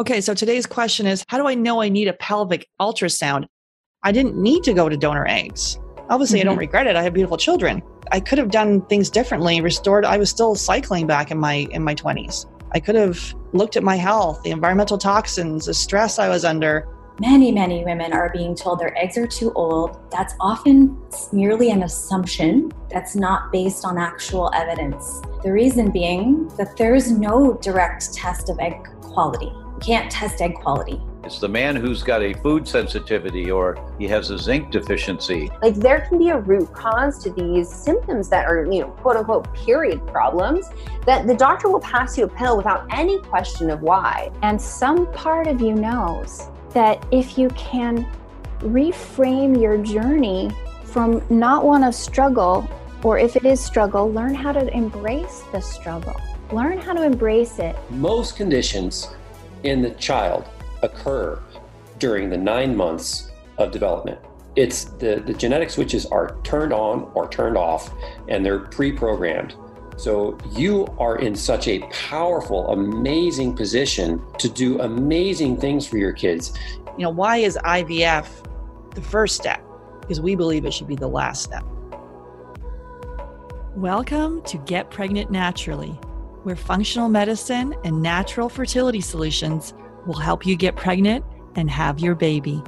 Okay, so today's question is How do I know I need a pelvic ultrasound? I didn't need to go to donor eggs. Obviously, mm-hmm. I don't mm-hmm. regret it. I have beautiful children. I could have done things differently, restored. I was still cycling back in my in my 20s. I could have looked at my health, the environmental toxins, the stress I was under. Many, many women are being told their eggs are too old. That's often merely an assumption that's not based on actual evidence. The reason being that there is no direct test of egg quality can't test egg quality. It's the man who's got a food sensitivity or he has a zinc deficiency. Like there can be a root cause to these symptoms that are, you know, quote unquote period problems that the doctor will pass you a pill without any question of why. And some part of you knows that if you can reframe your journey from not one of struggle or if it is struggle, learn how to embrace the struggle. Learn how to embrace it. Most conditions in the child occur during the nine months of development. It's the, the genetic switches are turned on or turned off, and they're pre programmed. So you are in such a powerful, amazing position to do amazing things for your kids. You know, why is IVF the first step? Because we believe it should be the last step. Welcome to Get Pregnant Naturally where functional medicine and natural fertility solutions will help you get pregnant and have your baby.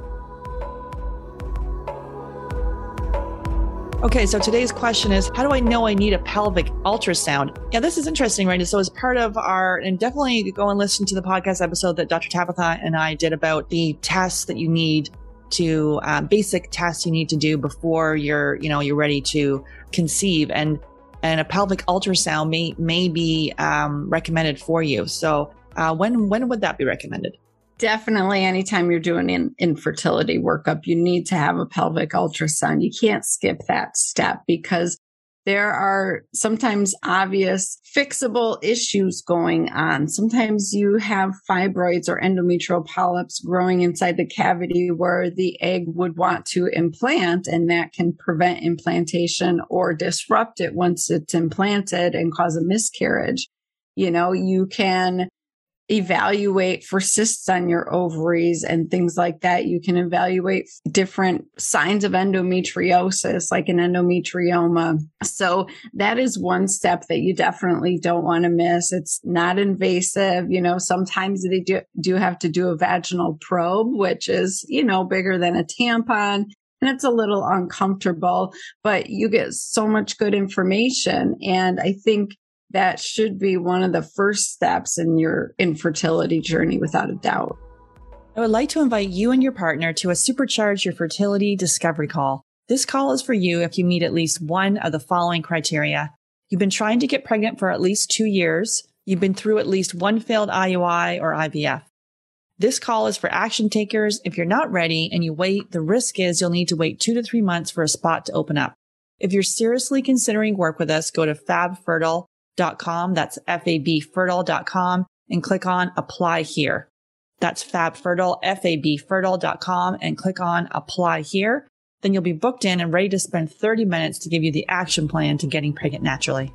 Okay, so today's question is How do I know I need a pelvic ultrasound? Yeah, this is interesting, right? So, as part of our, and definitely go and listen to the podcast episode that Dr. Tabitha and I did about the tests that you need to, um, basic tests you need to do before you're, you know, you're ready to conceive. And and a pelvic ultrasound may may be um, recommended for you. So uh, when when would that be recommended? Definitely, anytime you're doing an infertility workup, you need to have a pelvic ultrasound. You can't skip that step because there are sometimes obvious fixable issues going on. Sometimes you have fibroids or endometrial polyps growing inside the cavity where the egg would want to implant, and that can prevent implantation or disrupt it once it's implanted and cause a miscarriage. You know, you can evaluate for cysts on your ovaries and things like that. You can evaluate different signs of endometriosis, like an endometrioma. So that is one step that you definitely don't want to miss. It's not invasive. You know, sometimes they do, do have to do a vaginal probe, which is, you know, bigger than a tampon and it's a little uncomfortable, but you get so much good information. And I think that should be one of the first steps in your infertility journey without a doubt. I would like to invite you and your partner to a Supercharge Your Fertility Discovery Call. This call is for you if you meet at least one of the following criteria. You've been trying to get pregnant for at least two years. You've been through at least one failed IUI or IVF. This call is for action takers. If you're not ready and you wait, the risk is you'll need to wait two to three months for a spot to open up. If you're seriously considering work with us, go to fabfertile.com fabfertile.com. That's F-A-B-fertile.com and click on apply here. That's fabfertile, F-A-B-fertile.com and click on apply here. Then you'll be booked in and ready to spend 30 minutes to give you the action plan to getting pregnant naturally.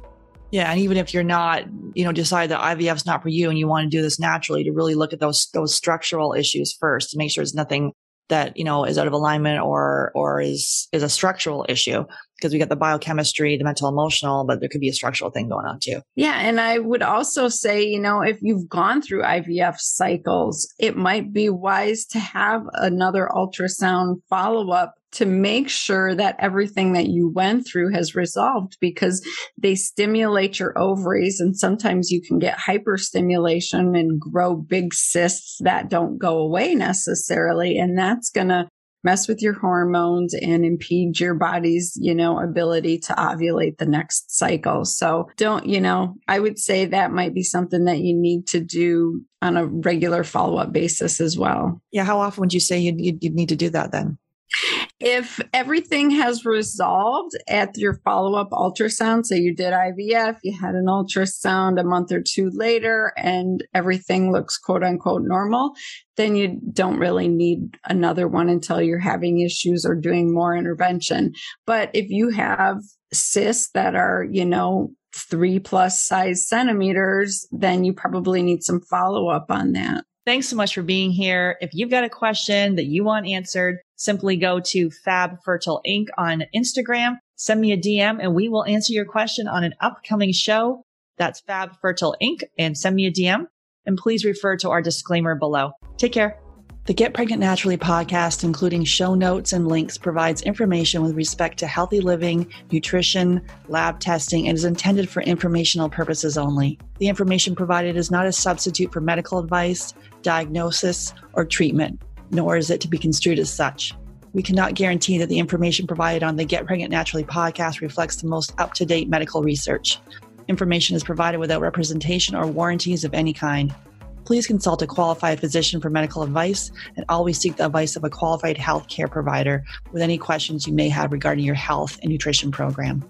Yeah, and even if you're not, you know, decide that IVF is not for you and you want to do this naturally, to really look at those those structural issues first to make sure there's nothing that you know is out of alignment or or is is a structural issue because we got the biochemistry the mental emotional but there could be a structural thing going on too. Yeah and i would also say you know if you've gone through ivf cycles it might be wise to have another ultrasound follow up to make sure that everything that you went through has resolved because they stimulate your ovaries and sometimes you can get hyperstimulation and grow big cysts that don't go away necessarily and that's going to mess with your hormones and impede your body's, you know, ability to ovulate the next cycle. So don't, you know, I would say that might be something that you need to do on a regular follow up basis as well. Yeah. How often would you say you'd, you'd need to do that then? If everything has resolved at your follow up ultrasound, so you did IVF, you had an ultrasound a month or two later, and everything looks quote unquote normal, then you don't really need another one until you're having issues or doing more intervention. But if you have cysts that are, you know, three plus size centimeters, then you probably need some follow up on that. Thanks so much for being here. If you've got a question that you want answered, simply go to Fab Fertile Inc. on Instagram, send me a DM, and we will answer your question on an upcoming show. That's Fab Fertile Inc. and send me a DM. And please refer to our disclaimer below. Take care. The Get Pregnant Naturally podcast, including show notes and links, provides information with respect to healthy living, nutrition, lab testing, and is intended for informational purposes only. The information provided is not a substitute for medical advice, diagnosis, or treatment, nor is it to be construed as such. We cannot guarantee that the information provided on the Get Pregnant Naturally podcast reflects the most up to date medical research. Information is provided without representation or warranties of any kind please consult a qualified physician for medical advice and always seek the advice of a qualified healthcare provider with any questions you may have regarding your health and nutrition program.